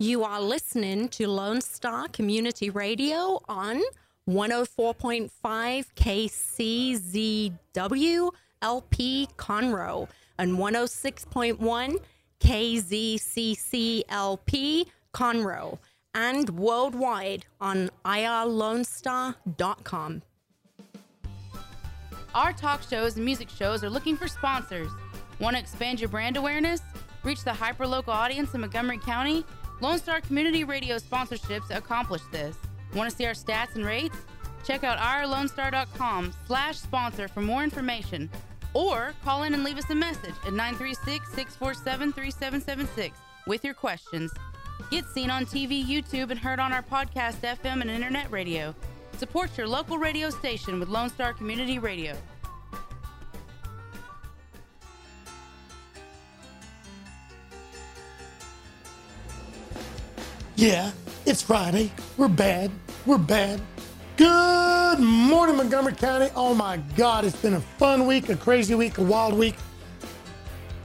You are listening to Lone Star Community Radio on 104.5 KCZW LP Conroe and 106.1 KZCCLP Conroe and worldwide on irlonestar.com. Our talk shows and music shows are looking for sponsors. Want to expand your brand awareness? Reach the hyperlocal audience in Montgomery County? Lone Star Community Radio sponsorships accomplish this. Want to see our stats and rates? Check out irlonestar.com slash sponsor for more information. Or call in and leave us a message at 936-647-3776 with your questions. Get seen on TV, YouTube, and heard on our podcast, FM, and internet radio. Support your local radio station with Lone Star Community Radio. Yeah, it's Friday. We're bad. We're bad. Good morning, Montgomery County. Oh my God, it's been a fun week, a crazy week, a wild week.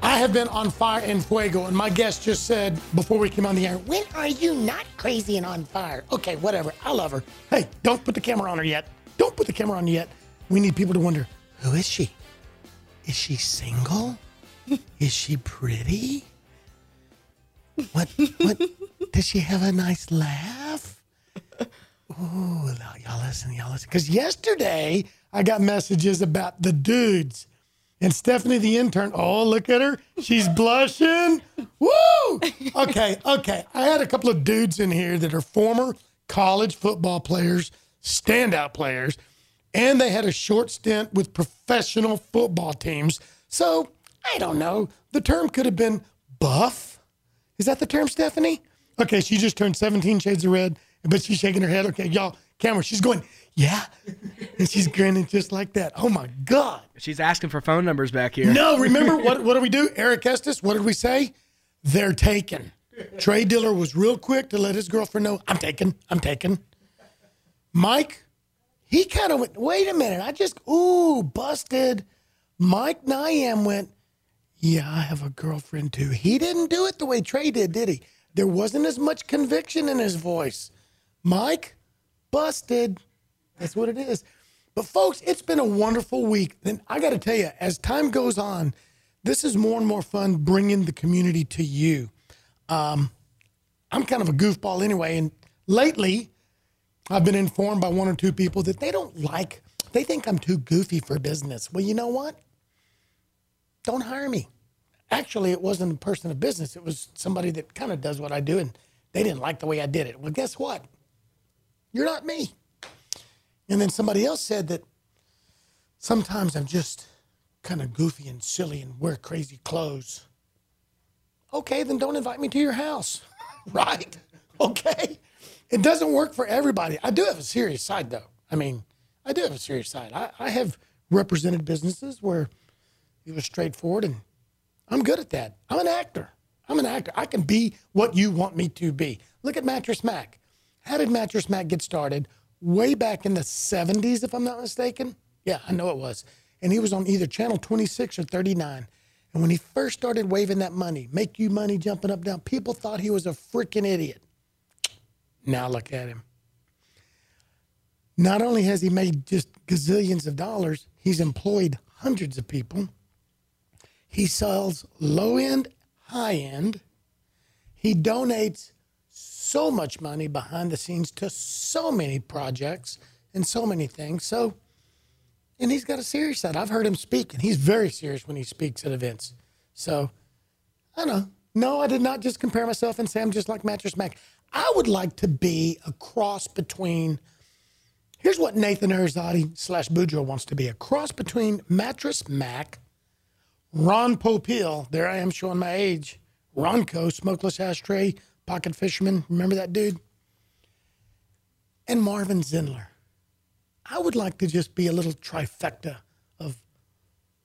I have been on fire and fuego, and my guest just said before we came on the air, When are you not crazy and on fire? Okay, whatever. I love her. Hey, don't put the camera on her yet. Don't put the camera on yet. We need people to wonder who is she? Is she single? is she pretty? What? What? Does she have a nice laugh? Ooh, y'all listen, y'all listen. Because yesterday I got messages about the dudes. And Stephanie, the intern, oh, look at her. She's blushing. Woo! Okay, okay. I had a couple of dudes in here that are former college football players, standout players, and they had a short stint with professional football teams. So I don't know. The term could have been buff. Is that the term, Stephanie? Okay, she just turned 17 shades of red, but she's shaking her head. Okay, y'all, camera, she's going, yeah. And she's grinning just like that. Oh my God. She's asking for phone numbers back here. No, remember what, what do we do? Eric Estes, what did we say? They're taken. Trey Diller was real quick to let his girlfriend know, I'm taken, I'm taken. Mike, he kind of went, wait a minute, I just, ooh, busted. Mike Nyam went, yeah, I have a girlfriend too. He didn't do it the way Trey did, did he? There wasn't as much conviction in his voice. Mike, busted. That's what it is. But folks, it's been a wonderful week. And I got to tell you, as time goes on, this is more and more fun bringing the community to you. Um, I'm kind of a goofball anyway, and lately, I've been informed by one or two people that they don't like. They think I'm too goofy for business. Well, you know what? Don't hire me. Actually, it wasn't a person of business. It was somebody that kind of does what I do, and they didn't like the way I did it. Well, guess what? You're not me. And then somebody else said that sometimes I'm just kind of goofy and silly and wear crazy clothes. Okay, then don't invite me to your house, right? Okay. It doesn't work for everybody. I do have a serious side, though. I mean, I do have a serious side. I, I have represented businesses where it was straightforward, and I'm good at that. I'm an actor. I'm an actor. I can be what you want me to be. Look at Mattress Mac. How did Mattress Mac get started? Way back in the 70s, if I'm not mistaken. Yeah, I know it was. And he was on either channel 26 or 39. And when he first started waving that money, make you money jumping up down, people thought he was a freaking idiot. Now look at him. Not only has he made just gazillions of dollars, he's employed hundreds of people. He sells low end, high end. He donates so much money behind the scenes to so many projects and so many things. So, and he's got a serious side. I've heard him speak, and he's very serious when he speaks at events. So, I don't know. No, I did not just compare myself and say I'm just like Mattress Mac. I would like to be a cross between. Here's what Nathan Arizadi slash Boudreaux wants to be a cross between Mattress Mac, Ron Popeil, there I am showing my age, Ronco, Smokeless Ashtray, Pocket Fisherman, remember that dude? And Marvin Zindler. I would like to just be a little trifecta of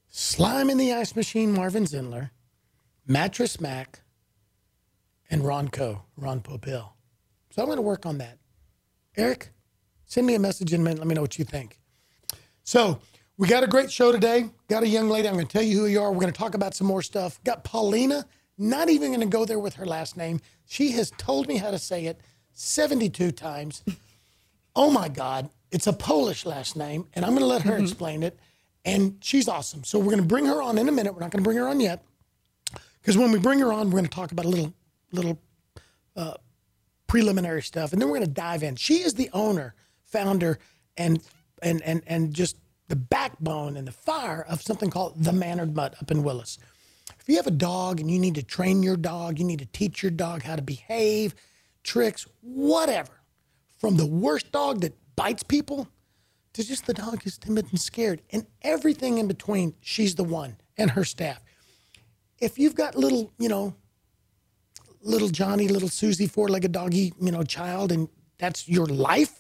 Slime in the Ice Machine, Marvin Zindler, Mattress Mac, and Ronco, Ron Popeil. So I'm going to work on that. Eric, send me a message in a minute. Let me know what you think. So we got a great show today. Got a young lady. I'm going to tell you who you are. We're going to talk about some more stuff. Got Paulina Not even going to go there with her last name. She has told me how to say it 72 times. Oh my God, it's a Polish last name, and I'm going to let her explain it. And she's awesome. So we're going to bring her on in a minute. We're not going to bring her on yet, because when we bring her on, we're going to talk about a little little uh, preliminary stuff, and then we're going to dive in. She is the owner, founder, and and and and just the backbone and the fire of something called the Mannered Mutt up in Willis. If you have a dog and you need to train your dog, you need to teach your dog how to behave, tricks, whatever, from the worst dog that bites people to just the dog who's timid and scared, and everything in between, she's the one and her staff. If you've got little, you know, little Johnny, little Susie, four legged doggy, you know, child, and that's your life,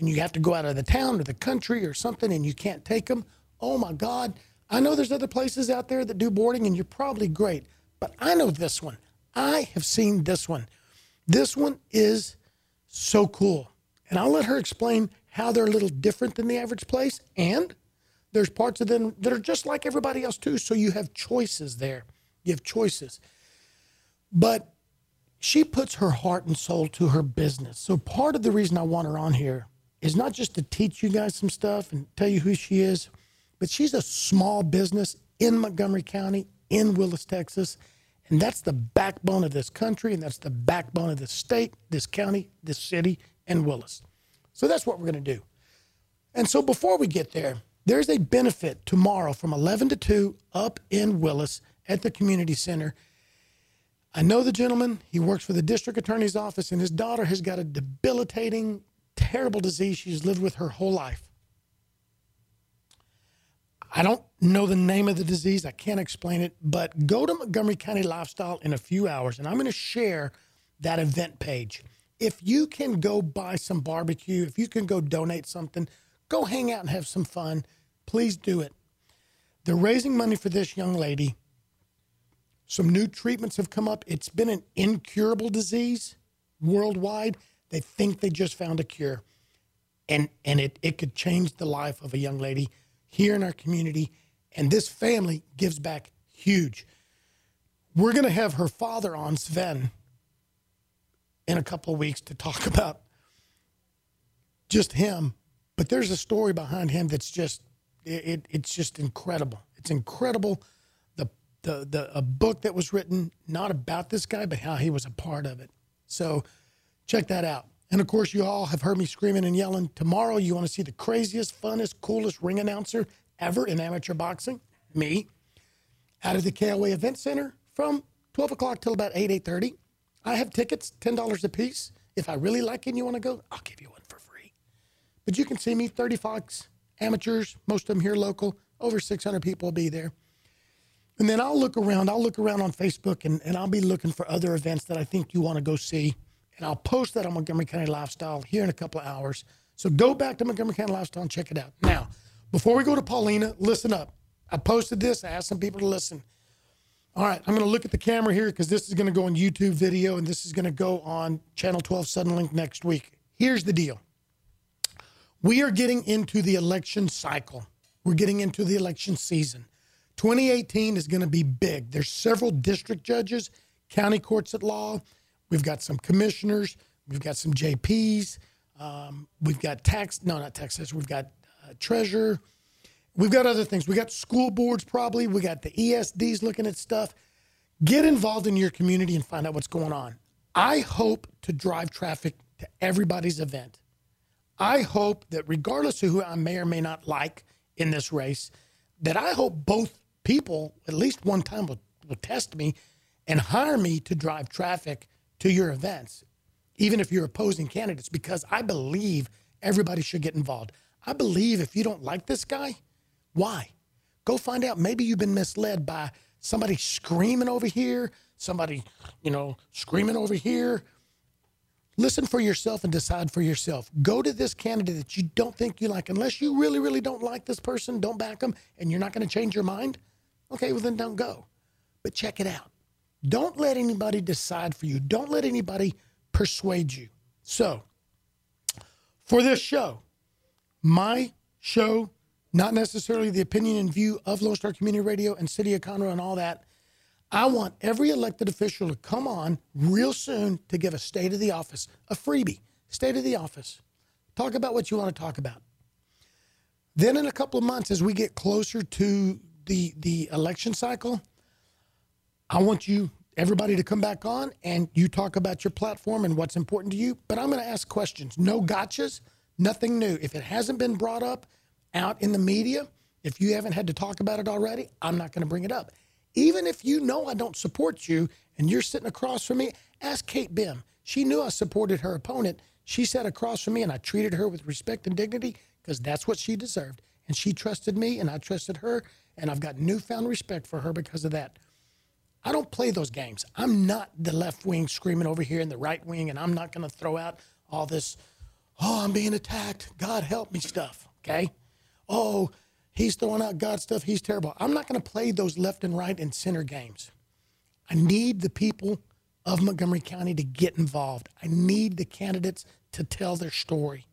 and you have to go out of the town or the country or something and you can't take them, oh my God. I know there's other places out there that do boarding and you're probably great, but I know this one. I have seen this one. This one is so cool. And I'll let her explain how they're a little different than the average place. And there's parts of them that are just like everybody else, too. So you have choices there. You have choices. But she puts her heart and soul to her business. So part of the reason I want her on here is not just to teach you guys some stuff and tell you who she is, but she's a small business in Montgomery County, in Willis, Texas. And that's the backbone of this country, and that's the backbone of this state, this county, this city, and Willis. So that's what we're going to do. And so before we get there, there's a benefit tomorrow from 11 to 2 up in Willis at the community center. I know the gentleman. He works for the district attorney's office, and his daughter has got a debilitating, terrible disease she's lived with her whole life. I don't know the name of the disease. I can't explain it, but go to Montgomery County Lifestyle in a few hours, and I'm going to share that event page. If you can go buy some barbecue, if you can go donate something, go hang out and have some fun. Please do it. They're raising money for this young lady. Some new treatments have come up. It's been an incurable disease worldwide. They think they just found a cure. And, and it, it could change the life of a young lady here in our community. And this family gives back huge. We're going to have her father on, Sven, in a couple of weeks to talk about just him. But there's a story behind him that's just, it, it, it's just incredible. It's incredible. The, the, the, a book that was written, not about this guy, but how he was a part of it. So check that out. And of course, you all have heard me screaming and yelling. Tomorrow, you want to see the craziest, funnest, coolest ring announcer ever in amateur boxing? Me. Out of the KOA Event Center from 12 o'clock till about 8, 8.30. I have tickets, $10 a piece. If I really like it and you want to go, I'll give you one for free. But you can see me, 30 Fox, amateurs, most of them here local. Over 600 people will be there. And then I'll look around. I'll look around on Facebook and, and I'll be looking for other events that I think you want to go see. And I'll post that on Montgomery County Lifestyle here in a couple of hours. So go back to Montgomery County Lifestyle and check it out. Now, before we go to Paulina, listen up. I posted this. I asked some people to listen. All right, I'm going to look at the camera here because this is going to go on YouTube video and this is going to go on Channel 12 Suddenlink next week. Here's the deal we are getting into the election cycle, we're getting into the election season. 2018 is going to be big. There's several district judges, county courts at law. We've got some commissioners. We've got some JPs. Um, we've got tax, no, not taxes. We've got uh, treasurer. We've got other things. We got school boards probably. We got the ESDs looking at stuff. Get involved in your community and find out what's going on. I hope to drive traffic to everybody's event. I hope that regardless of who I may or may not like in this race, that I hope both people at least one time will, will test me and hire me to drive traffic to your events, even if you're opposing candidates, because I believe everybody should get involved. I believe if you don't like this guy, why? Go find out. Maybe you've been misled by somebody screaming over here, somebody, you know, screaming over here. Listen for yourself and decide for yourself. Go to this candidate that you don't think you like. Unless you really, really don't like this person, don't back them, and you're not going to change your mind. Okay, well, then don't go. But check it out. Don't let anybody decide for you. Don't let anybody persuade you. So, for this show, my show, not necessarily the opinion and view of Lone Star Community Radio and City of Conroe and all that. I want every elected official to come on real soon to give a state of the office, a freebie, state of the office. Talk about what you want to talk about. Then in a couple of months, as we get closer to the the election cycle, I want you everybody to come back on and you talk about your platform and what's important to you. But I'm going to ask questions. No gotchas, nothing new. If it hasn't been brought up out in the media, if you haven't had to talk about it already, I'm not going to bring it up. Even if you know I don't support you and you're sitting across from me, ask Kate Bim. She knew I supported her opponent. She sat across from me and I treated her with respect and dignity because that's what she deserved. And she trusted me and I trusted her. And I've got newfound respect for her because of that. I don't play those games. I'm not the left wing screaming over here in the right wing, and I'm not going to throw out all this, oh, I'm being attacked. God help me stuff. Okay. Oh, he's throwing out God stuff. He's terrible. I'm not going to play those left and right and center games. I need the people of Montgomery County to get involved. I need the candidates to tell their story.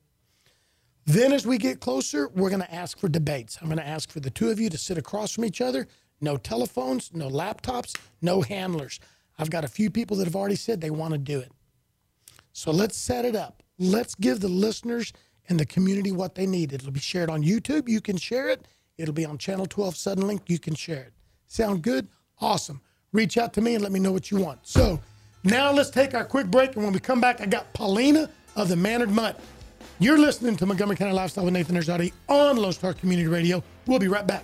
Then, as we get closer, we're going to ask for debates. I'm going to ask for the two of you to sit across from each other no telephones, no laptops, no handlers. I've got a few people that have already said they want to do it. So let's set it up. Let's give the listeners and the community what they need. It'll be shared on YouTube. You can share it. It'll be on Channel 12 Suddenlink. You can share it. Sound good? Awesome. Reach out to me and let me know what you want. So now let's take our quick break. And when we come back, I got Paulina of the Mannered Mutt. You're listening to Montgomery County Lifestyle with Nathan Arizadi on Lone Star Community Radio. We'll be right back.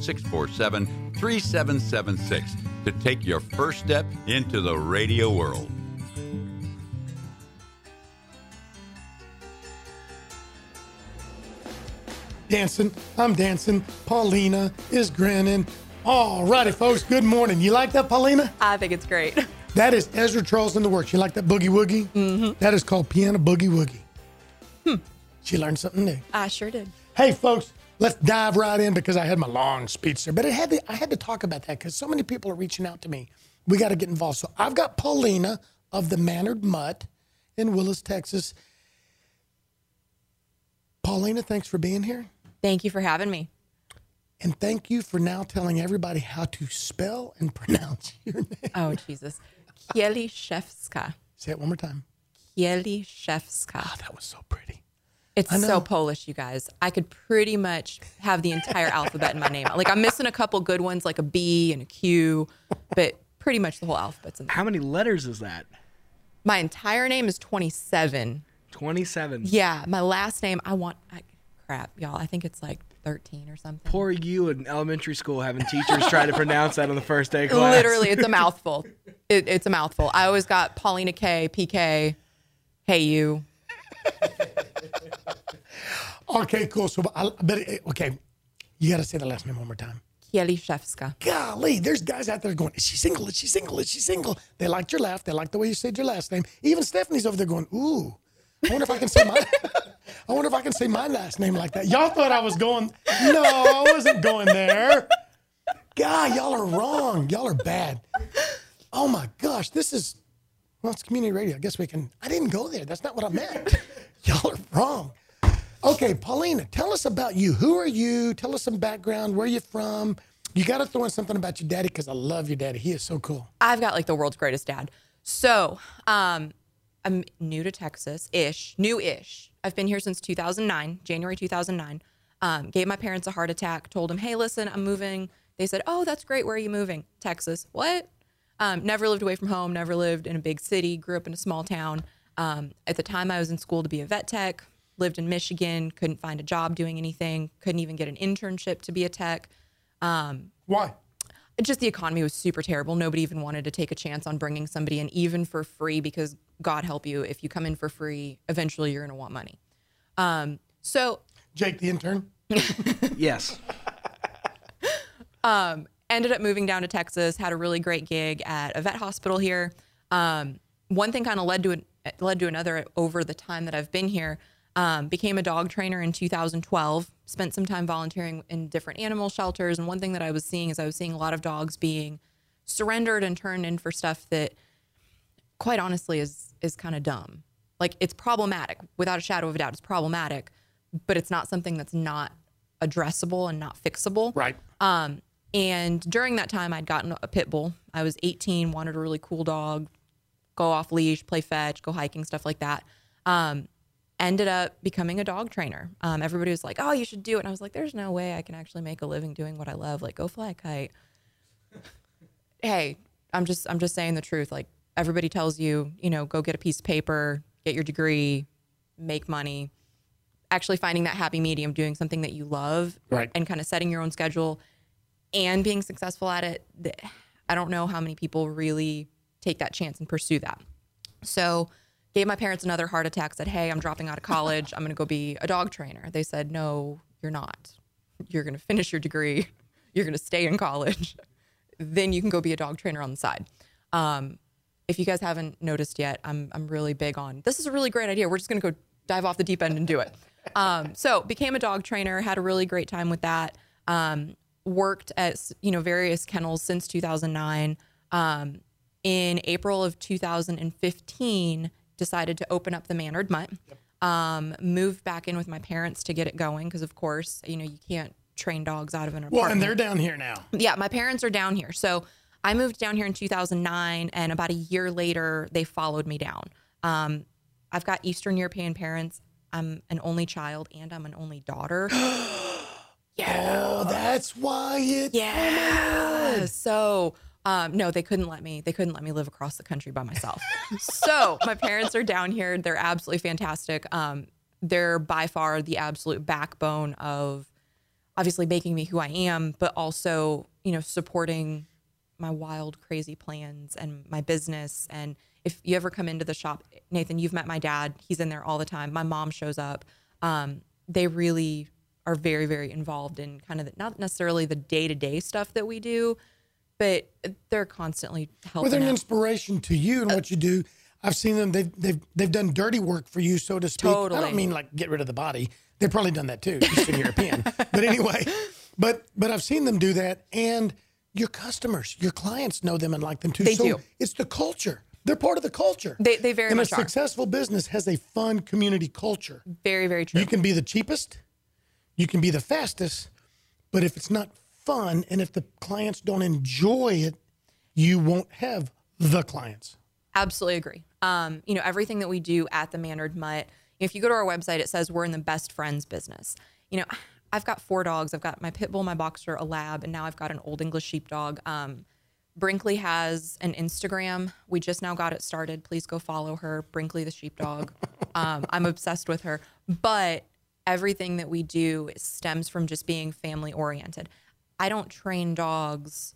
647 3776 to take your first step into the radio world. Dancing, I'm dancing. Paulina is grinning. All righty, folks. Good morning. You like that, Paulina? I think it's great. That is Ezra Charles in the works. You like that boogie woogie? Mm-hmm. That is called piano boogie woogie. Hmm. She learned something new. I sure did. Hey, folks, let's dive right in because I had my long speech there, but it had to, I had to talk about that because so many people are reaching out to me. We got to get involved. So I've got Paulina of the Mannered Mutt in Willis, Texas. Paulina, thanks for being here. Thank you for having me. And thank you for now telling everybody how to spell and pronounce your name. Oh, Jesus. Kieliszewska. Say it one more time. Kieliszewska. Oh, that was so pretty. It's so Polish, you guys. I could pretty much have the entire alphabet in my name. Like I'm missing a couple good ones, like a B and a Q, but pretty much the whole alphabet's in there. How many letters is that? My entire name is 27. 27. Yeah, my last name, I want, I, crap, y'all. I think it's like 13 or something. Poor you in elementary school having teachers try to pronounce that on the first day of class. Literally, it's a mouthful. It, it's a mouthful. I always got Paulina K, PK, hey you. Okay, cool. So, I, but eh, okay, you got to say the last name one more time. Kieliszewska. Golly, there's guys out there going, is she single? Is she single? Is she single? They liked your laugh. They liked the way you said your last name. Even Stephanie's over there going, ooh, I wonder if I can say my, I wonder if I can say my last name like that. Y'all thought I was going, no, I wasn't going there. God, y'all are wrong. Y'all are bad. Oh my gosh, this is, well, it's community radio. I guess we can, I didn't go there. That's not what I meant. Y'all are wrong. Okay, Paulina, tell us about you. Who are you? Tell us some background. Where you from? You got to throw in something about your daddy because I love your daddy. He is so cool. I've got like the world's greatest dad. So, um, I'm new to Texas ish, new ish. I've been here since 2009, January 2009. Um, gave my parents a heart attack, told them, hey, listen, I'm moving. They said, oh, that's great. Where are you moving? Texas. What? Um, never lived away from home, never lived in a big city, grew up in a small town. Um, at the time, I was in school to be a vet tech, lived in Michigan, couldn't find a job doing anything, couldn't even get an internship to be a tech. Um, Why? just the economy was super terrible. Nobody even wanted to take a chance on bringing somebody in, even for free, because God help you, if you come in for free, eventually you're going to want money. Um, so Jake, the intern. Yes. ended up moving down to Texas, had a really great gig at a vet hospital here. Um, one thing kind of led to an, led to another over the time that I've been here. Um, became a dog trainer in 2012. Spent some time volunteering in different animal shelters, and one thing that I was seeing is I was seeing a lot of dogs being surrendered and turned in for stuff that, quite honestly, is is kind of dumb. Like it's problematic, without a shadow of a doubt. It's problematic, but it's not something that's not addressable and not fixable. Right. Um, and during that time, I'd gotten a pit bull. I was 18, wanted a really cool dog, go off leash, play fetch, go hiking, stuff like that. Um, ended up becoming a dog trainer. Um, everybody was like, "Oh, you should do it," and I was like, "There's no way I can actually make a living doing what I love. Like, go fly a kite." hey, I'm just I'm just saying the truth. Like everybody tells you, you know, go get a piece of paper, get your degree, make money. Actually finding that happy medium, doing something that you love, Right. and kind of setting your own schedule and being successful at it. I don't know how many people really take that chance and pursue that. So, gave my parents another heart attack. Said, "Hey, I'm dropping out of college. I'm going to go be a dog trainer." They said, "No, you're not. You're going to finish your degree. You're going to stay in college. then you can go be a dog trainer on the side." Um, if you guys haven't noticed yet, I'm I'm really big on this. Is a really great idea. We're just going to go dive off the deep end and do it. Um, so became a dog trainer. Had a really great time with that. Um, worked at you know various kennels since 2009. Um, in April of 2015, decided to open up the Mannered Mutt. Um, moved back in with my parents to get it going because, of course, you know you can't train dogs out of an apartment Well, and they're down here now. yeah, my parents are down here. So I moved down here in 2009, and about a year later, they followed me down. Um, I've got Eastern European parents. I'm an only child, and I'm an only daughter. Oh, that's why it. Yeah. So, um, no, they couldn't let me. They couldn't let me live across the country by myself. so my parents are down here. They're absolutely fantastic. Um, they're by far the absolute backbone of obviously making me who I am, but also you know supporting my wild, crazy plans and my business. And if you ever come into the shop, Nathan, you've met my dad. He's in there all the time. My mom shows up. Um, they really are very, very involved in kind of the, not necessarily the day to day stuff that we do, but they're constantly Well, helping. they're an out. inspiration to you and what you do. I've seen them. They've they've they've done dirty work for you, so to speak. Totally. I don't mean like get rid of the body. They've probably done that too, Eastern European. But anyway, but but I've seen them do that, and your customers, your clients know them and like them too. They so do. It's the culture. They're part of the culture. They- they very and much a are. successful business has a fun community culture. very, very true. You can be the cheapest, you can be the fastest, but if it's not fun and if the clients don't enjoy it, you won't have the clients. Absolutely agree. Um, you know, everything that we do at the Mannered Mutt, if you go to our website, it says we're in the best friends business. You know, I've got four dogs. I've got my pit bull, my boxer, a lab, and now I've got an old English sheepdog. Um, Brinkley has an Instagram. We just now got it started. Please go follow her, Brinkley the sheepdog. Um, I'm obsessed with her. But everything that we do stems from just being family oriented. I don't train dogs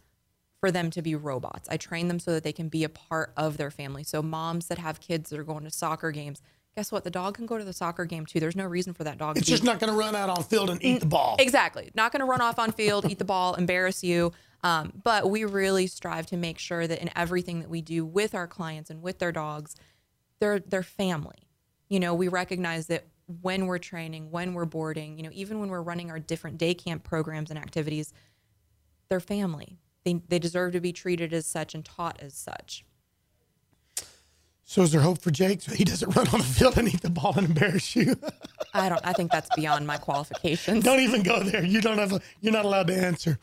for them to be robots. I train them so that they can be a part of their family. So moms that have kids that are going to soccer games, guess what? The dog can go to the soccer game too. There's no reason for that dog It's to just not going to run out on field and eat the ball. Exactly. Not going to run off on field, eat the ball, embarrass you. Um, but we really strive to make sure that in everything that we do with our clients and with their dogs, they're they're family. You know, we recognize that when we're training, when we're boarding, you know, even when we're running our different day camp programs and activities, they're family. They they deserve to be treated as such and taught as such. So is there hope for Jake so he doesn't run on the field and eat the ball and embarrass you? I don't. I think that's beyond my qualifications. don't even go there. You don't have. A, you're not allowed to answer.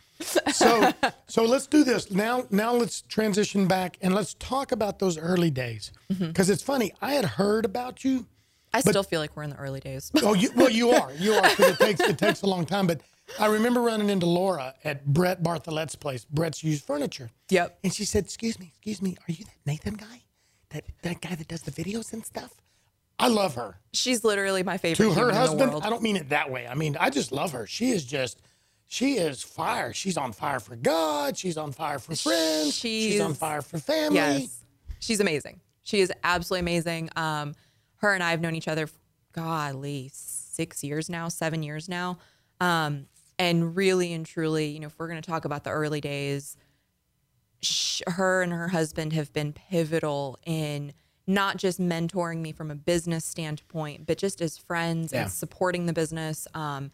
So so let's do this now. Now let's transition back and let's talk about those early days mm-hmm. because it's funny. I had heard about you. I still feel like we're in the early days. Oh, you, well, you are. You are because it takes it takes a long time. But I remember running into Laura at Brett Bartholet's place. Brett's used furniture. Yep. And she said, "Excuse me, excuse me, are you that Nathan guy? That that guy that does the videos and stuff?" I love her. She's literally my favorite To her in the husband, world. I don't mean it that way. I mean, I just love her. She is just, she is fire. She's on fire for God. She's on fire for friends. She's, on fire for family. Yes. She's amazing. She is absolutely amazing. Um, her and I have known each other, golly, six years now, seven years now. Um, and really and truly, you know, if we're going to talk about the early days, sh- her and her husband have been pivotal in not just mentoring me from a business standpoint, but just as friends Yeah. and supporting the business. Um,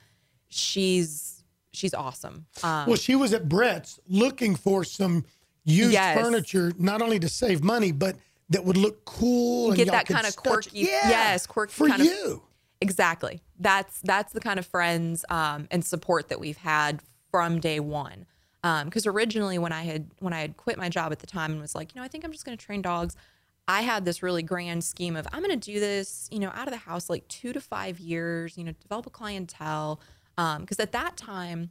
she's she's awesome. Um, Well, she was at Brett's looking for some used Yes. furniture, not only to save money, but that would look cool and Get that kinda quirky- Yeah, yes, quirky for kind of- you. Exactly. That's that's the kind of friends um, and support that we've had from day one. Because originally, when I had when I had quit my job at the time and was like, you know, I think I'm just going to train dogs. I had this really grand scheme of I'm going to do this, you know, out of the house like two to five years. You know, develop a clientele. Because at that time,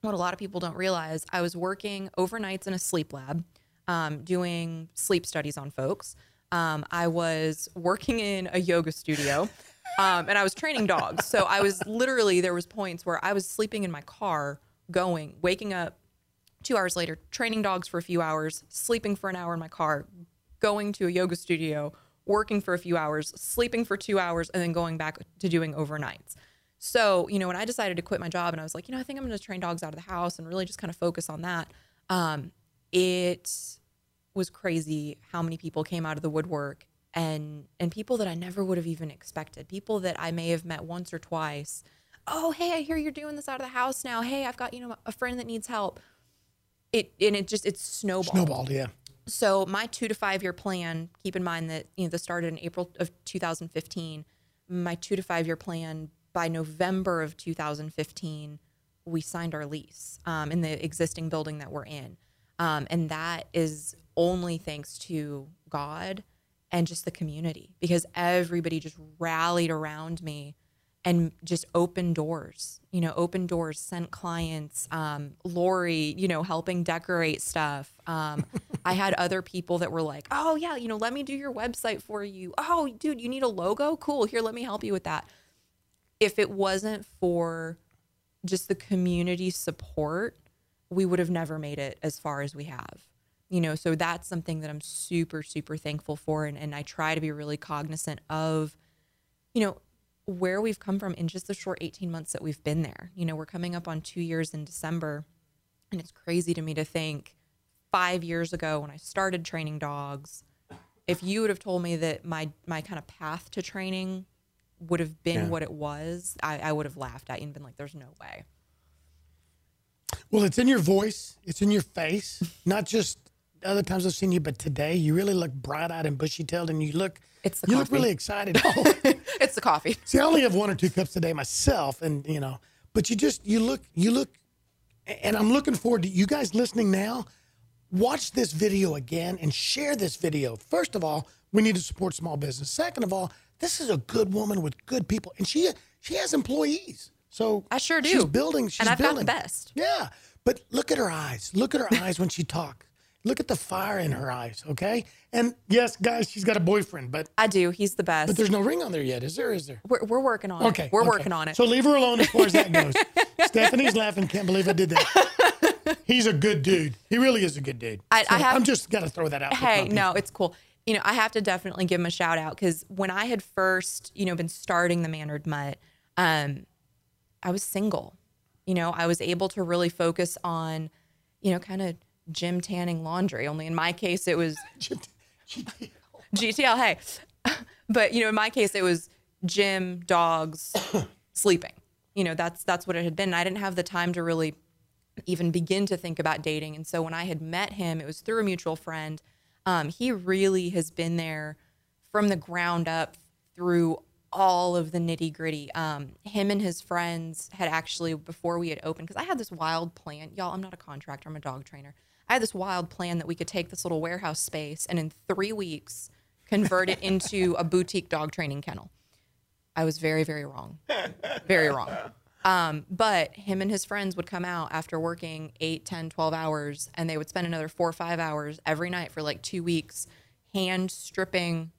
what a lot of people don't realize, I was working overnights in a sleep lab, um, doing sleep studies on folks. Um, I was working in a yoga studio, um, and I was training dogs. So I was literally there was points where I was sleeping in my car, going, waking up two hours later, training dogs for a few hours, sleeping for an hour in my car, going to a yoga studio, working for a few hours, sleeping for two hours, and then going back to doing overnights. So, you know, when I decided to quit my job and I was like, you know, I think I'm going to train dogs out of the house and really just kind of focus on that, um, it was crazy how many people came out of the woodwork and and people that I never would have even expected, people that I may have met once or twice. Oh, hey, I hear you're doing this out of the house now. Hey, I've got, you know, a friend that needs help. It and it just it's snowballed. Snowballed, yeah. So my two to five year plan, keep in mind that you know this started in April of 2015. My two to five year plan by November of 2015, we signed our lease um, in the existing building that we're in, um, and that is only thanks to God and just the community because everybody just rallied around me and just open doors, you know, open doors, sent clients, um, Lori, you know, helping decorate stuff. Um, I had other people that were like, oh, yeah, you know, let me do your website for you. Oh, dude, you need a logo? Cool. Here, let me help you with that. If it wasn't for just the community support, we would have never made it as far as we have. You know, so that's something that I'm super, super thankful for. And, and I try to be really cognizant of, you know, where we've come from in just the short 18 months that we've been there. You know, we're coming up on two years in December. And it's crazy to me to think five years ago when I started training dogs, if you would have told me that my my kind of path to training would have been Yeah. what it was, I, I would have laughed at you and been like, there's no way. Well, it's in your voice, it's in your face. Not just other times I've seen you, but today you really look bright eyed and bushy tailed, and you look It's the you look really excited. Oh, It's the coffee. see, I only have one or two cups a day myself, and you know, but you just you look you look, and I'm looking forward to you guys listening now. Watch this video again and share this video. First of all, we need to support small business. Second of all, this is a good woman with good people, and she she has employees. So I sure do. She's building. She's And I've got the building. best. Yeah, but look at her eyes. Look at her eyes when she talks. Look at the fire in her eyes. Okay, and yes, guys, she's got a boyfriend, but I do. He's the best. but there's no ring on there yet, is there? Is there? we're, we're working on it. Okay, it. We're okay. working on it. So leave her alone as far as that goes. Stephanie's laughing. Can't believe I did that. He's a good dude. He really is a good dude. I- I So have- I'm just got to throw that out. hey, no, it's cool. You know, I have to definitely give him a shout out because when I had first, you know, been starting the Mannered Mutt, um, I was single. You know, I was able to really focus on, you know, kind of gym tanning laundry. Only in my case, it was GTL. Hey, but you know, in my case, it was gym, dogs, sleeping. You know, that's that's what it had been. I didn't have the time to really even begin to think about dating. And so when I had met him, it was through a mutual friend. Um, he really has been there from the ground up through all of the nitty gritty. Um, him and his friends had actually, before we had opened, because I had this wild plan. Y'all, I'm not a contractor, I'm a dog trainer. I had this wild plan that we could take this little warehouse space and in three weeks convert it into a boutique dog training kennel. I was very, very wrong. Very wrong. Um, but him and his friends would come out after working 8, 10, 12 hours, and they would spend another four or five hours every night for like two weeks hand stripping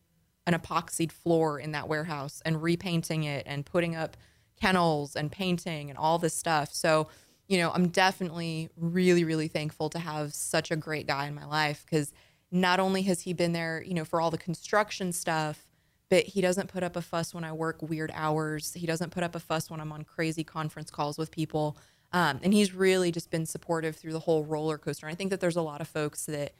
an epoxied floor in that warehouse and repainting it and putting up kennels and painting and all this stuff. So, you know, I'm definitely really, really thankful to have such a great guy in my life because not only has he been there, you know, for all the construction stuff, but he doesn't put up a fuss when I work weird hours. He doesn't put up a fuss when I'm on crazy conference calls with people. Um, and he's really just been supportive through the whole roller coaster. And I think that there's a lot of folks that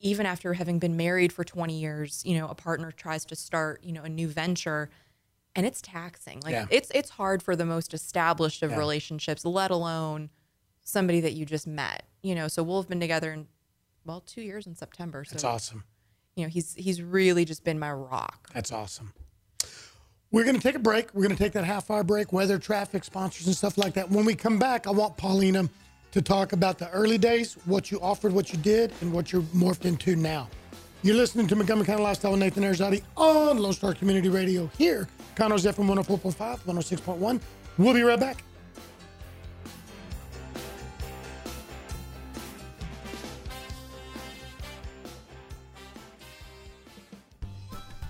even after having been married for 20 years, you know, a partner tries to start, you know, a new venture and it's taxing. Like Yeah. it's it's hard for the most established of Yeah. relationships, let alone somebody that you just met. You know, so we'll have been together in well, 2 years in September. So That's awesome. you know, he's he's really just been my rock. That's awesome. We're going to take a break. We're going to take that half hour break, weather, traffic, sponsors, and stuff like that. When we come back, I want Paulina to talk about the early days, what you offered, what you did, and what you're morphed into now. You're listening to Montgomery County Lifestyle with Nathan Arizadi on Lone Star Community Radio here, Conroe's FM 104.5, 106.1. We'll be right back.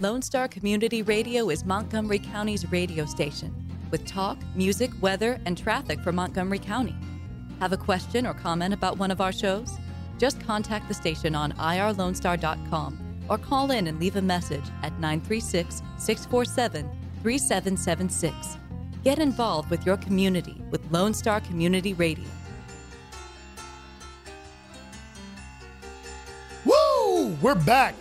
Lone Star Community Radio is Montgomery County's radio station with talk, music, weather, and traffic for Montgomery County. Have a question or comment about one of our shows? Just contact the station on irlonestar.com or call in and leave a message at 936 647 3776. Get involved with your community with Lone Star Community Radio. Woo! We're back.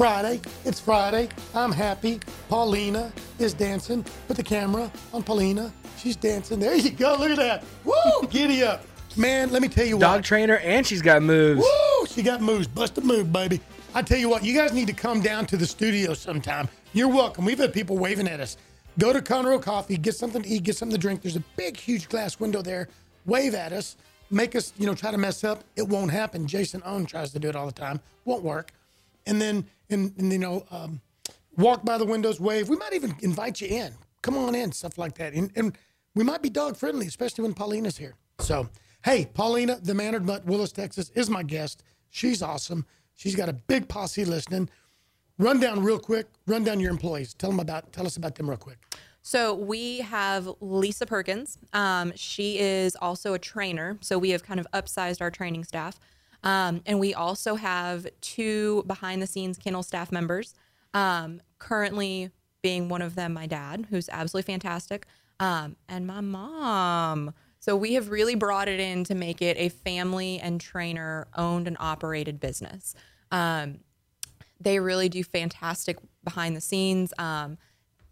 Friday. It's Friday. I'm happy. Paulina is dancing. Put the camera on Paulina. She's dancing. There you go. Look at that. Woo! Giddy up. Man, let me tell you what. Dog trainer, and she's got moves. Woo! She got moves. Bust a move, baby. I tell you what, you guys need to come down to the studio sometime. You're welcome. We've had people waving at us. Go to Conroe Coffee, get something to eat, get something to drink. There's a big, huge glass window there. Wave at us. Make us, you know, try to mess up. It won't happen. Jason Owen tries to do it all the time. Won't work. And then, and, and you know, um, walk by the windows, wave. We might even invite you in. Come on in, stuff like that. And, and we might be dog friendly, especially when Paulina's here. So, hey, Paulina, the Mannered Mutt, Willis, Texas, is my guest. She's awesome. She's got a big posse listening. Run down real quick. Run down your employees. Tell them about. Tell us about them real quick. So we have Lisa Perkins. Um, she is also a trainer. So we have kind of upsized our training staff. Um, and we also have two behind the scenes kennel staff members. Um, currently being one of them, my dad, who's absolutely fantastic, um, and my mom. So we have really brought it in to make it a family and trainer owned and operated business. Um, they really do fantastic behind the scenes. Um,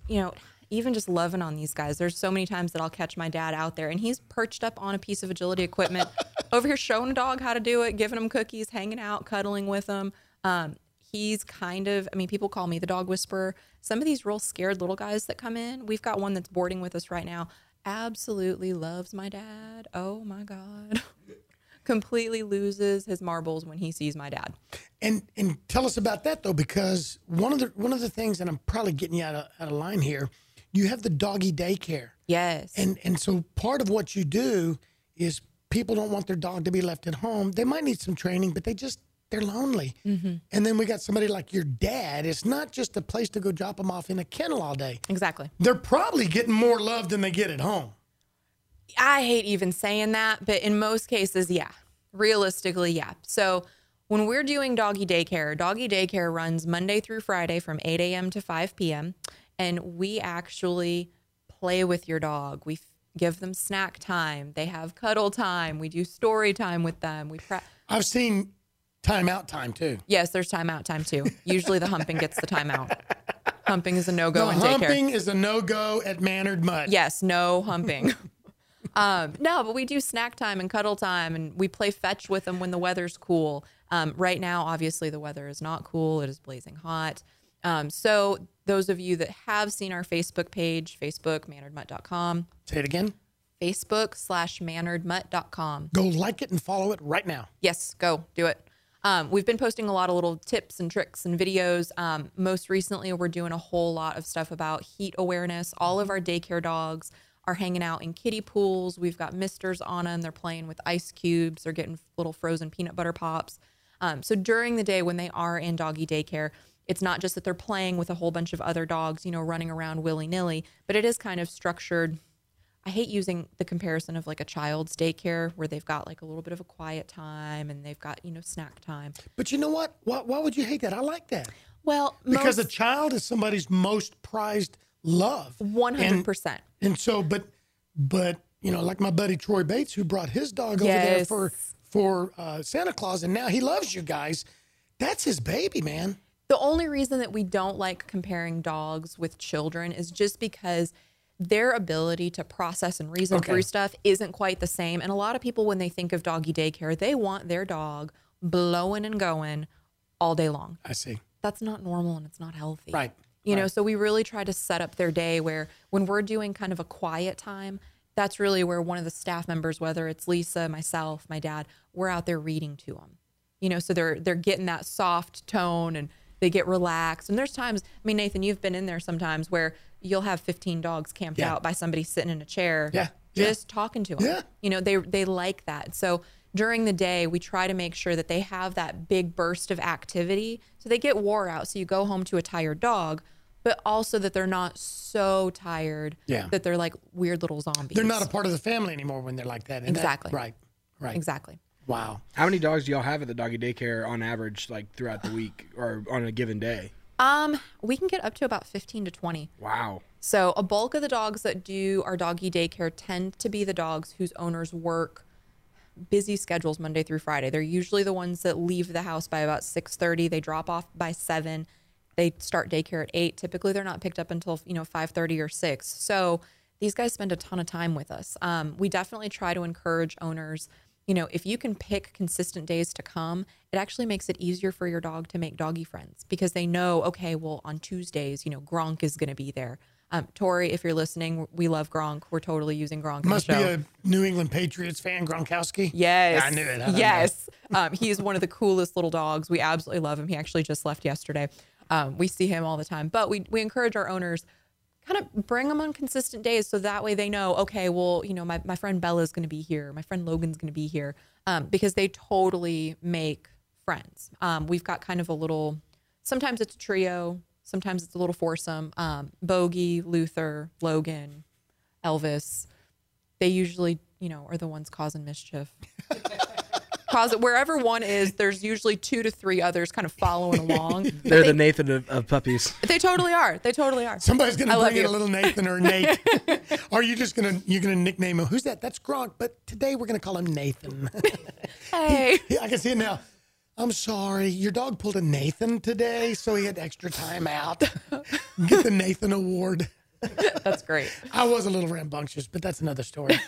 you know, even just loving on these guys. There's so many times that I'll catch my dad out there and he's perched up on a piece of agility equipment over here showing a dog how to do it, giving him cookies, hanging out, cuddling with them. Um, he's kind of, I mean, people call me the dog whisperer. Some of these real scared little guys that come in, we've got one that's boarding with us right now, absolutely loves my dad. Oh my God. Completely loses his marbles when he sees my dad. And and tell us about that though, because one of the one of the things, and I'm probably getting you out of, out of line here. You have the doggy daycare. Yes. And and so part of what you do is people don't want their dog to be left at home. They might need some training, but they just they're lonely. Mm-hmm. And then we got somebody like your dad. It's not just a place to go drop them off in a kennel all day. exactly. They're probably getting more love than they get at home. I hate even saying that, but in most cases, yeah. Realistically, yeah. So when we're doing doggy daycare, doggy daycare runs Monday through Friday from 8 a.m. to 5 p.m. And we actually play with your dog. We f- give them snack time. They have cuddle time. We do story time with them. We pra- I've seen timeout time too. yes, there's timeout time too. Usually the humping gets the timeout. Humping is a no go in daycare. humping is a no go at Mannered Mutt. Yes, no humping. um, no, but we do snack time and cuddle time, and we play fetch with them when the weather's cool. Um, right now, obviously, the weather is not cool; it is blazing hot. Um, so, those of you that have seen our Facebook page, Facebook manneredmutt.com, Say it again. Facebook slash manneredmutt.com. Go like it and follow it right now. Yes, go do it. Um, we've been posting a lot of little tips and tricks and videos. Um, most recently, we're doing a whole lot of stuff about heat awareness. All of our daycare dogs are hanging out in kiddie pools. We've got misters on them. They're playing with ice cubes. They're getting little frozen peanut butter pops. Um, so during the day when they are in doggy daycare, it's not just that they're playing with a whole bunch of other dogs, you know, running around willy nilly, but it is kind of structured. I hate using the comparison of like a child's daycare where they've got like a little bit of a quiet time and they've got, you know, snack time. But you know what? Why, why would you hate that? I like that. Well, Because a child is somebody's most prized love. 100%. And, and so, but, but, you know, like my buddy Troy Bates, who brought his dog over there for, for uh, Santa Claus, and now he loves you guys. That's his baby, man. The only reason that we don't like comparing dogs with children is just because their ability to process and reason Okay. through stuff isn't quite the same. And a lot of people, when they think of doggy daycare, they want their dog blowing and going all day long. I see. That's not normal and it's not healthy. Right. You know, so we really try to set up their day where when we're doing kind of a quiet time, that's really where one of the staff members, whether it's Lisa, myself, my dad, we're out there reading to them. You know, so they're they're getting that soft tone and they get relaxed. And there's times, I mean, Nathan, you've been in there sometimes where you'll have 15 dogs camped Yeah. out by somebody sitting in a chair, Yeah, yeah. just talking to them. Yeah. You know, they they like that. So during the day, we try to make sure that they have that big burst of activity, so they get wore out. So you go home to a tired dog, but also that they're not so tired Yeah. that they're like weird little zombies. They're not a part of the family anymore when they're like that. And that- Exactly. right. Right. exactly. Wow. How many dogs do y'all have at the doggy daycare on average, like throughout the week or on a given day? Um, we can get up to about 15 to 20. Wow. So a bulk of the dogs that do our doggy daycare tend to be the dogs whose owners work busy schedules Monday through Friday. They're usually the ones that leave the house by about 6:30. They drop off by 7. They start daycare at 8. Typically they're not picked up until, you know, 5:30 or 6. So these guys spend a ton of time with us. Um, we definitely try to encourage owners you know, if you can pick consistent days to come, it actually makes it easier for your dog to make doggy friends because they know, okay, well, on Tuesdays, you know, Gronk is going to be there. Um, Tori, if you're listening, we love Gronk. We're totally using Gronk. Must be a New England Patriots fan, Gronkowski. Yes. Yeah, I knew it. I yes. Um, is one of the coolest little dogs. We absolutely love him. He actually just left yesterday. Um, we see him all the time, but we, we encourage our owners kind of bring them on consistent days so that way they know, okay, well, you know, my, my friend Bella's going to be here. My friend Logan's going to be here um, because they totally make friends. Um, we've got kind of a little, sometimes it's a trio, sometimes it's a little foursome. Um, Bogey, Luther, Logan, Elvis, they usually, you know, are the ones causing mischief. Cause wherever one is, there's usually two to three others kind of following along. They're they, the Nathan of, of puppies. they totally are. They totally are. Somebody's gonna I love bring in you. a little Nathan or Nate. are you just gonna you're gonna nickname him? Who's that? That's Gronk. But today we're gonna call him Nathan. Hey, Yeah, I can see it now. I'm sorry, your dog pulled a Nathan today, so he had extra time out. Get the Nathan Award. that's great. I was a little rambunctious, but that's another story.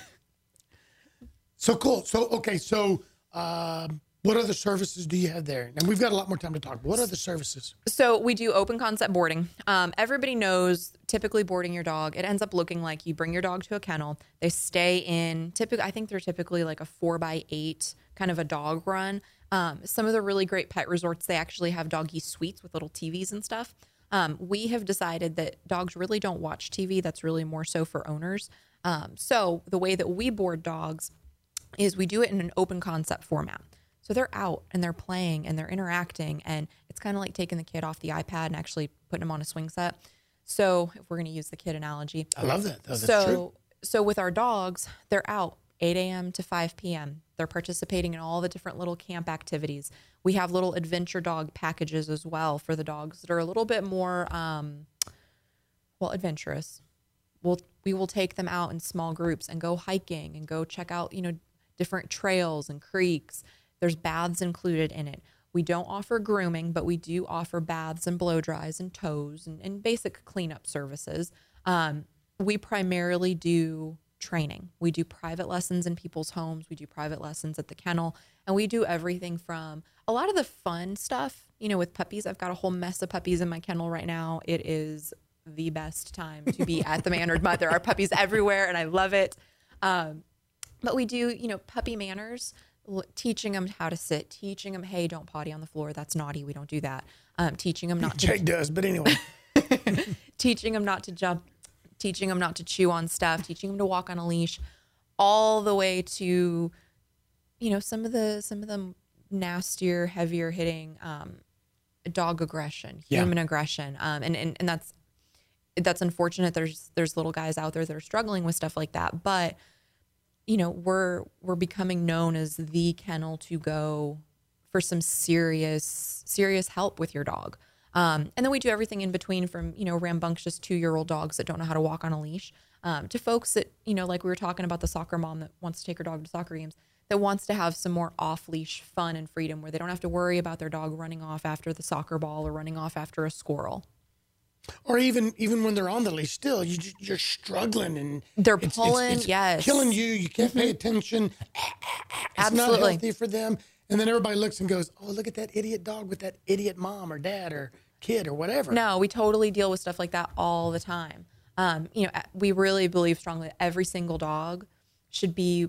so cool. So okay, so um, what other services do you have there? And we've got a lot more time to talk. What other services? So we do open concept boarding. Um, everybody knows typically boarding your dog, it ends up looking like you bring your dog to a kennel. They stay in typically, I think they're typically like a four by eight kind of a dog run. Um, some of the really great pet resorts, they actually have doggy suites with little TVs and stuff. Um, we have decided that dogs really don't watch TV. That's really more so for owners. Um, so the way that we board dogs is we do it in an open concept format. So they're out and they're playing and they're interacting, and it's kind of like taking the kid off the iPad and actually putting them on a swing set. So if we're going to use the kid analogy, I love that. Though. So true. so with our dogs, they're out 8 a.m. to 5 p.m. They're participating in all the different little camp activities. We have little adventure dog packages as well for the dogs that are a little bit more um, well adventurous. We'll we will take them out in small groups and go hiking and go check out you know different trails and creeks. There's baths included in it. We don't offer grooming, but we do offer baths and blow dries and toes and, and basic cleanup services. Um, we primarily do training. We do private lessons in people's homes. We do private lessons at the kennel, and we do everything from a lot of the fun stuff. You know, with puppies, I've got a whole mess of puppies in my kennel right now. It is the best time to be at the Mannered Mutt. There are puppies everywhere, and I love it. Um, but we do, you know, puppy manners. teaching them how to sit, teaching them, hey, don't potty on the floor. That's naughty. We don't do that. Um, teaching them not to Jake does, but anyway. teaching them not to jump, teaching them not to chew on stuff, teaching them to walk on a leash, all the way to, you know, some of the some of the nastier, heavier hitting um, dog aggression, Yeah. human aggression, um, and, and and that's that's unfortunate. There's there's little guys out there that are struggling with stuff like that, but you know we're we're becoming known as the kennel to go for some serious serious help with your dog. Um, and then we do everything in between from you know rambunctious two year old dogs that don't know how to walk on a leash um, to folks that you know like we were talking about the soccer mom that wants to take her dog to soccer games that wants to have some more off leash fun and freedom where they don't have to worry about their dog running off after the soccer ball or running off after a squirrel or even even when they're on the leash, still you, you're struggling and They're it's- it's- pulling, it's yes. killing you. You can't pay mm-hmm. attention. Ah, ah, ah. It's not healthy for them. And then everybody looks and goes, "Oh, look at that idiot dog with that idiot mom or dad or kid or whatever." No, we totally deal with stuff like that all the time. Um, you know, we really believe strongly that every single dog should be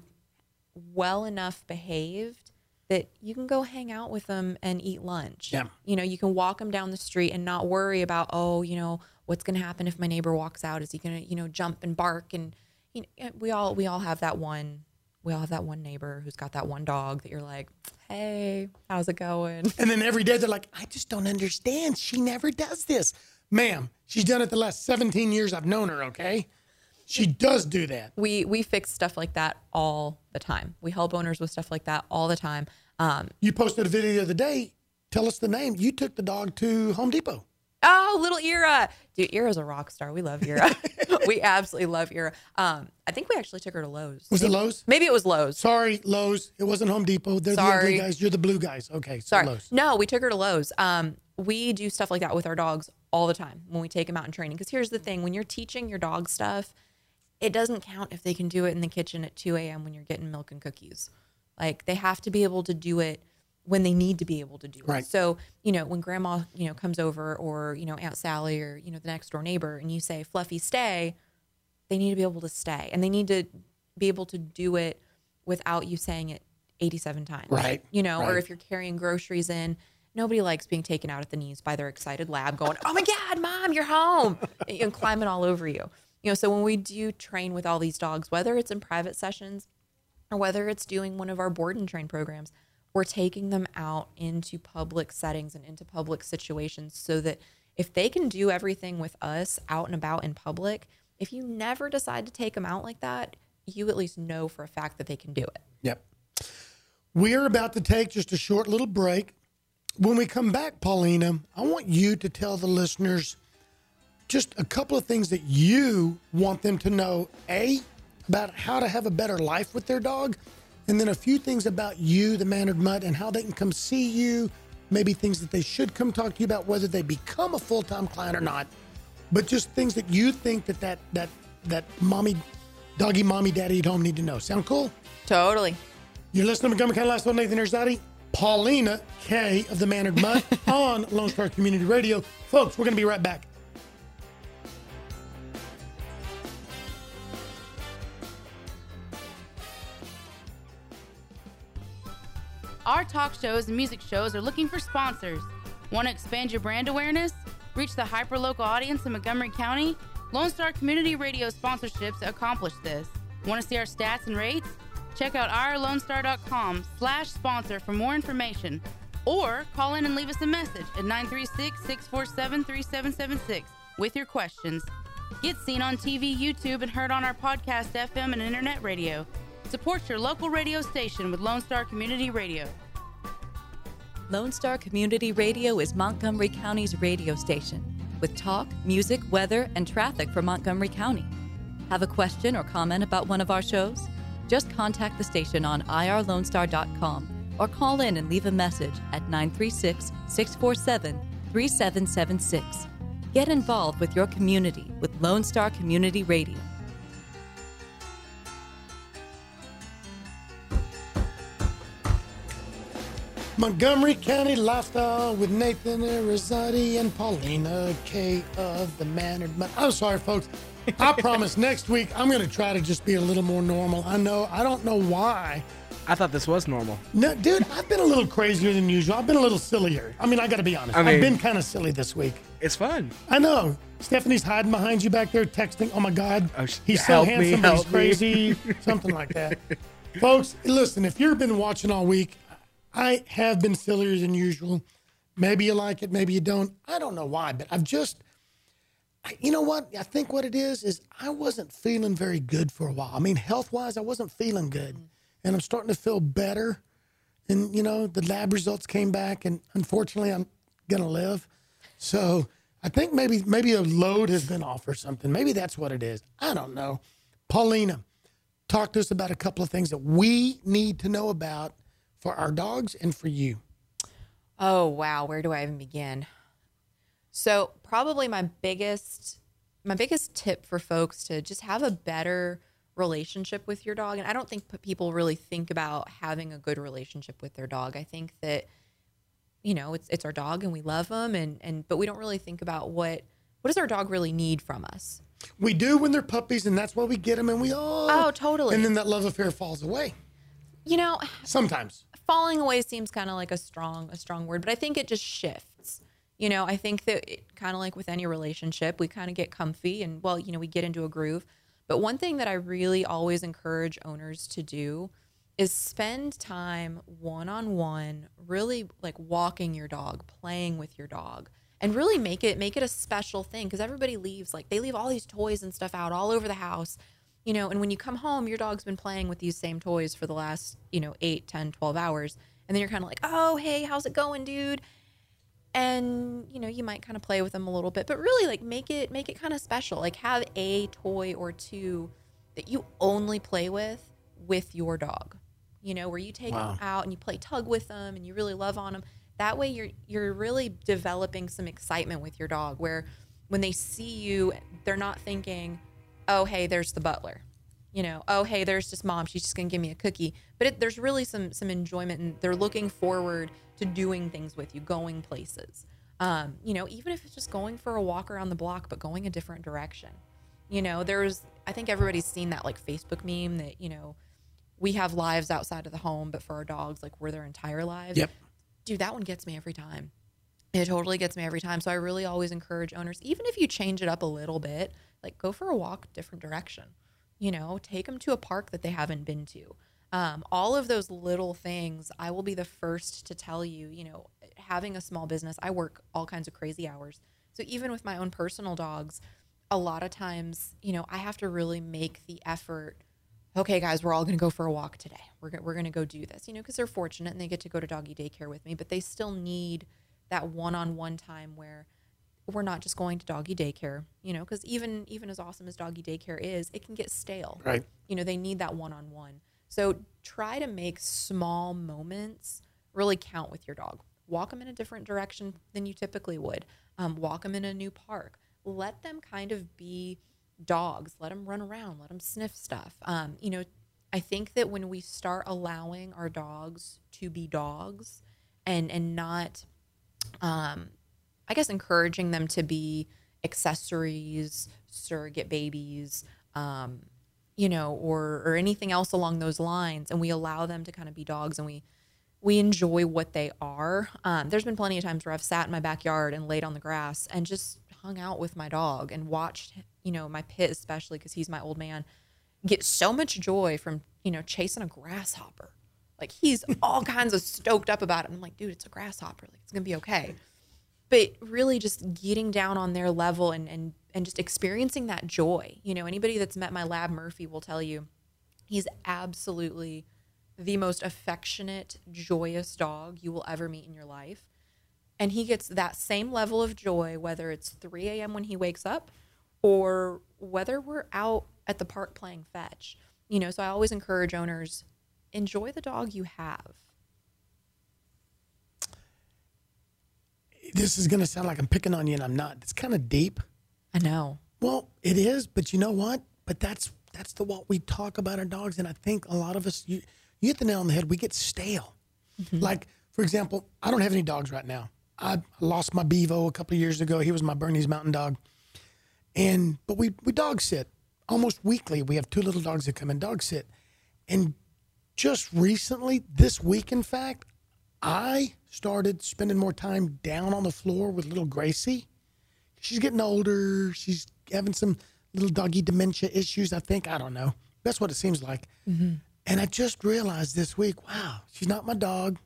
well enough behaved that you can go hang out with them and eat lunch. Yeah. You know, you can walk them down the street and not worry about, oh, you know, what's going to happen if my neighbor walks out? Is he going to, you know, jump and bark? And you know, eh, we all we all have that one. We all have that one neighbor who's got that one dog that you're like, hey, how's it going? And then every day they're like, "I just don't understand. She never does this, ma'am. She's done it the last 17 years I've known her. Okay, she does do that. we we fix stuff like that all the time. We help owners with stuff like that all the time. Um, You posted a video the other day. Tell us the name. You took the dog to Home Depot. oh, little Ira, dude, Ira's a rock star. We love Ira. we absolutely love Ira. Um, I think we actually took her to Lowe's. Was it Lowe's? Maybe it was Lowe's. Sorry, Lowe's. It wasn't Home Depot. They're the ugly Sorry. guys. You're the blue guys. Okay, so Sorry, Lowe's. no, we took her to Lowe's. Um, we do stuff like that with our dogs all the time when we take them out in training. Because here's the thing: when you're teaching your dog stuff, it doesn't count if they can do it in the kitchen at 2 a.m. when you're getting milk and cookies. Like they have to be able to do it when they need to be able to do it. So, you know, when grandma, you know, comes over or, you know, Aunt Sally or, you know, the next door neighbor and you say, Fluffy, stay, they need to be able to stay. And they need to be able to do it without you saying it 87 times. Right, You know, or if you're carrying groceries in, nobody likes being taken out at the knees by their excited lab going, Oh my God, mom, you're home. and climbing all over you. You know, so when we do train with all these dogs, whether it's in private sessions or whether it's doing one of our board and train programs, we're taking them out into public settings and into public situations so that if they can do everything with us out and about in public, if you never decide to take them out like that, you at least know for a fact that they can do it. Yep. We are about to take just a short little break. When we come back, Paulina, I want you to tell the listeners just a couple of things that you want them to know. A, about how to have a better life with their dog, and then a few things about you, the Mannered Mutt, and how they can come see you. Maybe things that they should come talk to you about, whether they become a full time client or not. But just things that you think that that that that mommy, doggy, mommy, daddy at home need to know. Sound cool? Totally. You're listening to Montgomery County Lifestyle, Nathan Arizadi, Paulina K of the Mannered Mutt on Lone Star Community Radio. Folks, we're going to be right back. Our talk shows and music shows are looking for sponsors. Want to expand your brand awareness? Reach the hyperlocal audience in Montgomery County? Lone Star Community Radio sponsorships accomplish this. Want to see our stats and rates? Check out irlonestar.com slash sponsor for more information. Or call in and leave us a message at 936-647-3776 with your questions. Get seen on TV, YouTube, and heard on our podcast, FM, and internet radio. Support your local radio station with Lone Star Community Radio. Lone Star Community Radio is Montgomery County's radio station with talk, music, weather, and traffic for Montgomery County. Have a question or comment about one of our shows? Just contact the station on irlonestar.com or call in and leave a message at 936 647 3776. Get involved with your community with Lone Star Community Radio. Montgomery County Lifestyle with Nathan Arizadi and Paulina K of the Mannered Mutt. I'm sorry, folks. I promise next week I'm going to try to just be a little more normal. I know, I don't know why, I thought this was normal. No, dude, I've been a little crazier than usual. I've been a little sillier. I mean, I got to be honest. I mean, I've been kind of silly this week. It's fun. I know. Stephanie's hiding behind you back there, texting. Oh my God, Oh, he's so me, handsome, but he's crazy. Something like that. Folks, listen. If you've been watching all week, I have been sillier than usual. Maybe you like it, maybe you don't. I don't know why, but I've just, I- you know what? I think what it is is I wasn't feeling very good for a while. I mean, health wise, I wasn't feeling good, mm-hmm. and I'm starting to feel better. And you know, the lab results came back, and unfortunately, I'm gonna live. So I think maybe maybe a load has been off or something. Maybe that's what it is. I don't know. Paulina, talk to us about a couple of things that we need to know about for our dogs and for you. Oh, wow. Where do I even begin? So, probably my biggest my biggest tip for folks to just have a better relationship with your dog and I don't think people really think about having a good relationship with their dog. I think that you know, it's it's our dog and we love them and and but we don't really think about what what does our dog really need from us? We do when they're puppies, and that's why we get them, and we oh, Oh, totally. and then that love affair falls away You know, sometimes. falling away seems kind of like a strong a strong word, but I think it just shifts. You know, I think that kind of like with any relationship, we kind of get comfy and well, you know, we get into a groove. But one thing that I really always encourage owners to do is spend time one on one, really like walking your dog, playing with your dog, and really make it make it a special thing because everybody leaves like they leave all these toys and stuff out all over the house you know and when you come home your dog's been playing with these same toys for the last you know 8 10 12 hours. And then you're kind of like oh hey how's it going dude? And you know you might kind of play with them a little bit but really like make it make it kind of special. Like have a toy or two that you only play with with your dog you know where you take them out and you play tug with them and you really love on them that way you're you're really developing some excitement with your dog where when they see you they're not thinking oh hey there's the butler. You know oh hey there's just mom. She's just gonna give me a cookie. But it, there's really some some enjoyment and they're looking forward to doing things with you going places. Um, you know even if it's just going for a walk around the block but going a different direction. You know there's i think everybody's seen that like facebook meme that you know we have lives outside of the home but for our dogs like we're their entire lives. Yep. dude that one gets me every time. It totally gets me every time. So I really always encourage owners, even if you change it up a little bit, like go for a walk different direction. You know, take them to a park that they haven't been to. Um, all of those little things, I will be the first to tell you. You know, having a small business, I work all kinds of crazy hours. So even with my own personal dogs, a lot of times, you know, I have to really make the effort okay, guys, we're all going to go for a walk today. We're, we're going to go do this, you know, because they're fortunate and they get to go to doggy daycare with me, but they still need that one-on-one time where we're not just going to doggy daycare, you know, because even even as awesome as doggy daycare is, it can get stale. Right. You know, they need that one-on-one. So try to make small moments really count with your dog. Walk them in a different direction than you typically would. Um, walk them in a new park. Let them kind of be dogs. Let them run around. Let them sniff stuff. Um, you know, I think that when we start allowing our dogs to be dogs and and not um, I guess encouraging them to be accessories, surrogate babies, um, you know, or or anything else along those lines, and we allow them to kind of be dogs, and we we enjoy what they are. Um, there's been plenty of times where I've sat in my backyard and laid on the grass and just hung out with my dog and watched, you know, my pit especially because he's my old man, get so much joy from you know chasing a grasshopper. Like he's all kinds of stoked up about it. I'm like, dude, it's a grasshopper. Like it's gonna be okay. But really just getting down on their level and and and just experiencing that joy. You know, anybody that's met my lab Murphy will tell you he's absolutely the most affectionate, joyous dog you will ever meet in your life. And he gets that same level of joy, whether it's 3 a.m. when he wakes up or whether we're out at the park playing fetch. You know, so I always encourage owners enjoy the dog you have. This is going to sound like I'm picking on you, and I'm not. It's kind of deep. I know. Well, it is, but you know what? But that's that's the what we talk about our dogs, and I think a lot of us you you hit the nail on the head. We get stale. Mm-hmm. Like for example, I don't have any dogs right now. I lost my Bevo a couple of years ago. He was my Bernese Mountain Dog, and but we we dog sit almost weekly. We have two little dogs that come and dog sit, and just recently, this week, in fact, I started spending more time down on the floor with little Gracie. She's getting older. She's having some little doggy dementia issues, I think. I don't know. That's what it seems like. Mm-hmm. And I just realized this week, wow, she's not my dog.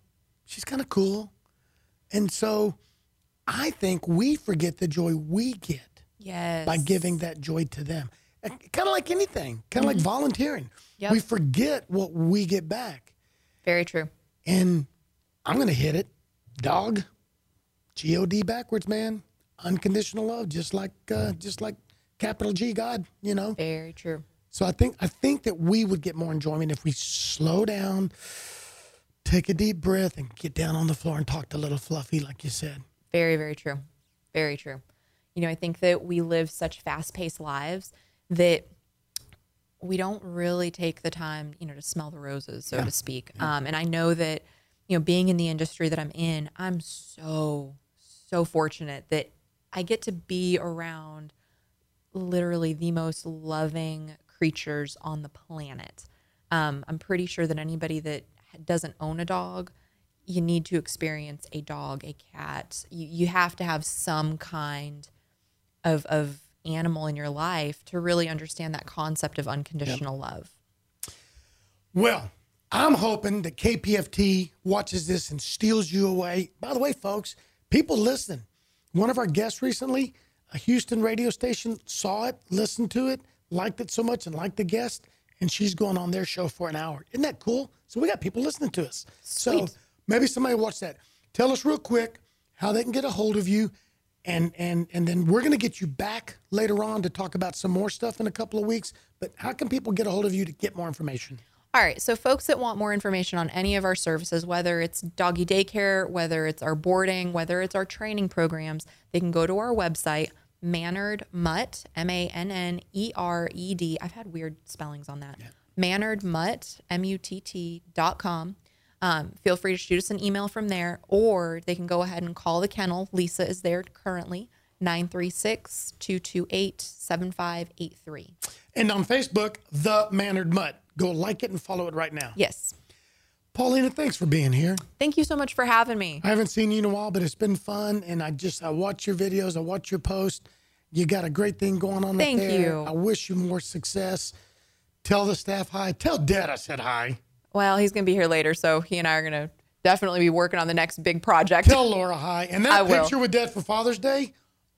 She's kind of cool. And so I think we forget the joy we get Yes. by giving that joy to them. Eh, kind of like anything, kind of like mm-hmm. volunteering. Yep. We forget what we get back. Very true. And I'm going to hit it. Dog, G O D backwards, man. Unconditional love, just like uh, just like capital G God, you know. Very true. So I think I think that we would get more enjoyment if we slow down, take a deep breath, and get down on the floor and talk to little Fluffy, like you said. Very, very true. Very true. You know, I think that we live such fast paced lives that we don't really take the time, you know, to smell the roses, so to speak. Um, and I know that, you know, being in the industry that I'm in, I'm so, so fortunate that I get to be around literally the most loving creatures on the planet. Um, I'm pretty sure that anybody that doesn't own a dog, you need to experience a dog, a cat. You, you have to have some kind of, of animal in your life to really understand that concept of unconditional love. Well, I'm hoping that KPFT watches this and steals you away. By the way, folks, people listen. One of our guests recently, a Houston radio station, saw it, listened to it, liked it so much, and liked the guest, and she's going on their show for an hour. Isn't that cool? So we got people listening to us. Sweet. So maybe somebody watch that. Tell us real quick how they can get a hold of you. And, and and then we're going to get you back later on to talk about some more stuff in a couple of weeks. But how can people get a hold of you to get more information? All right. So, folks that want more information on any of our services, whether it's doggy daycare, whether it's our boarding, whether it's our training programs, they can go to our website, Mannered Mutt, M A N N E R E D. I've had weird spellings on that. Mannered Mutt, M U T T dot com. Um, feel free to shoot us an email from there, or they can go ahead and call the kennel. Lisa is there currently, 936 228 7583. And on Facebook, The Mannered Mutt. Go like it and follow it right now. Yes. Paulina, thanks for being here. Thank you so much for having me. I haven't seen you in a while, but it's been fun. And I just, I watch your videos, I watch your posts. You got a great thing going on Thank there. you. I wish you more success. Tell the staff hi. Tell Dad I said hi. Well, he's going to be here later, so he and I are going to definitely be working on the next big project. Tell Laura hi. And that I will. picture with Dad for Father's Day,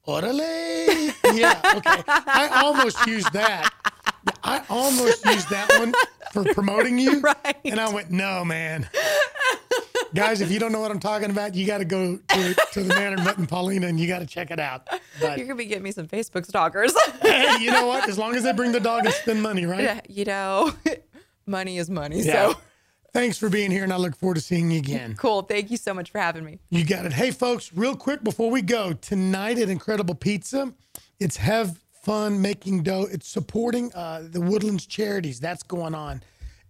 orale. Yeah, okay. I almost used that. I almost used that one for promoting you. Right. And I went, no, man. Guys, if you don't know what I'm talking about, you got to go to, to the Mannered Mutt and Paulina and you got to check it out. But You're going to be getting me some Facebook stalkers. hey, you know what? As long as they bring the dog and spend money, right? Yeah, you know, money is money. Yeah. So Thanks for being here, and I look forward to seeing you again. cool. Thank you so much for having me. You got it. Hey, folks, real quick before we go, tonight at Incredible Pizza, it's Have Fun Making Dough. It's supporting uh, the Woodlands Charities. That's going on.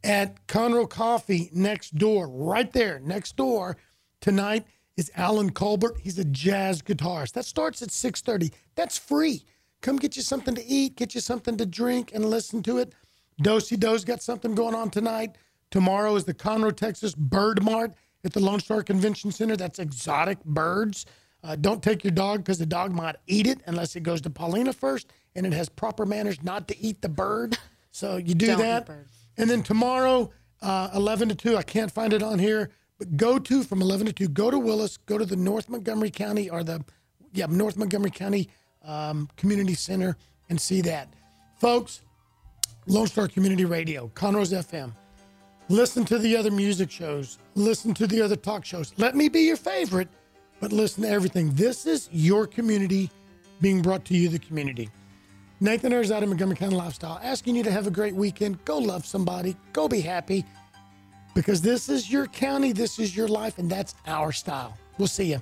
At Conroe Coffee next door, right there next door, tonight is Alan Colbert. He's a jazz guitarist. That starts at 6.30. That's free. Come get you something to eat, get you something to drink, and listen to it. Dosey Doe's got something going on tonight. Tomorrow is the Conroe, Texas Bird Mart at the Lone Star Convention Center. That's exotic birds. Uh, don't take your dog because the dog might eat it unless it goes to Paulina first, and it has proper manners not to eat the bird. So you do Don't that. And then tomorrow, uh, 11 to 2, I can't find it on here, but go to from 11 to 2, go to Willis, go to the North Montgomery County or the, yeah, North Montgomery County um, Community Center and see that. Folks, Lone Star Community Radio, Conroe's FM. Listen to the other music shows. Listen to the other talk shows. Let me be your favorite, but listen to everything. This is your community being brought to you, the community. Nathan Arizadi of Montgomery County Lifestyle asking you to have a great weekend. Go love somebody. Go be happy because this is your county, this is your life, and that's our style. We'll see you.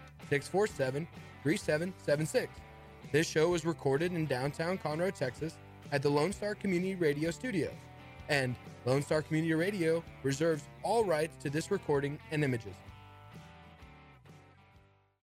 647 3776. This show was recorded in downtown Conroe, Texas at the Lone Star Community Radio Studios. And Lone Star Community Radio reserves all rights to this recording and images.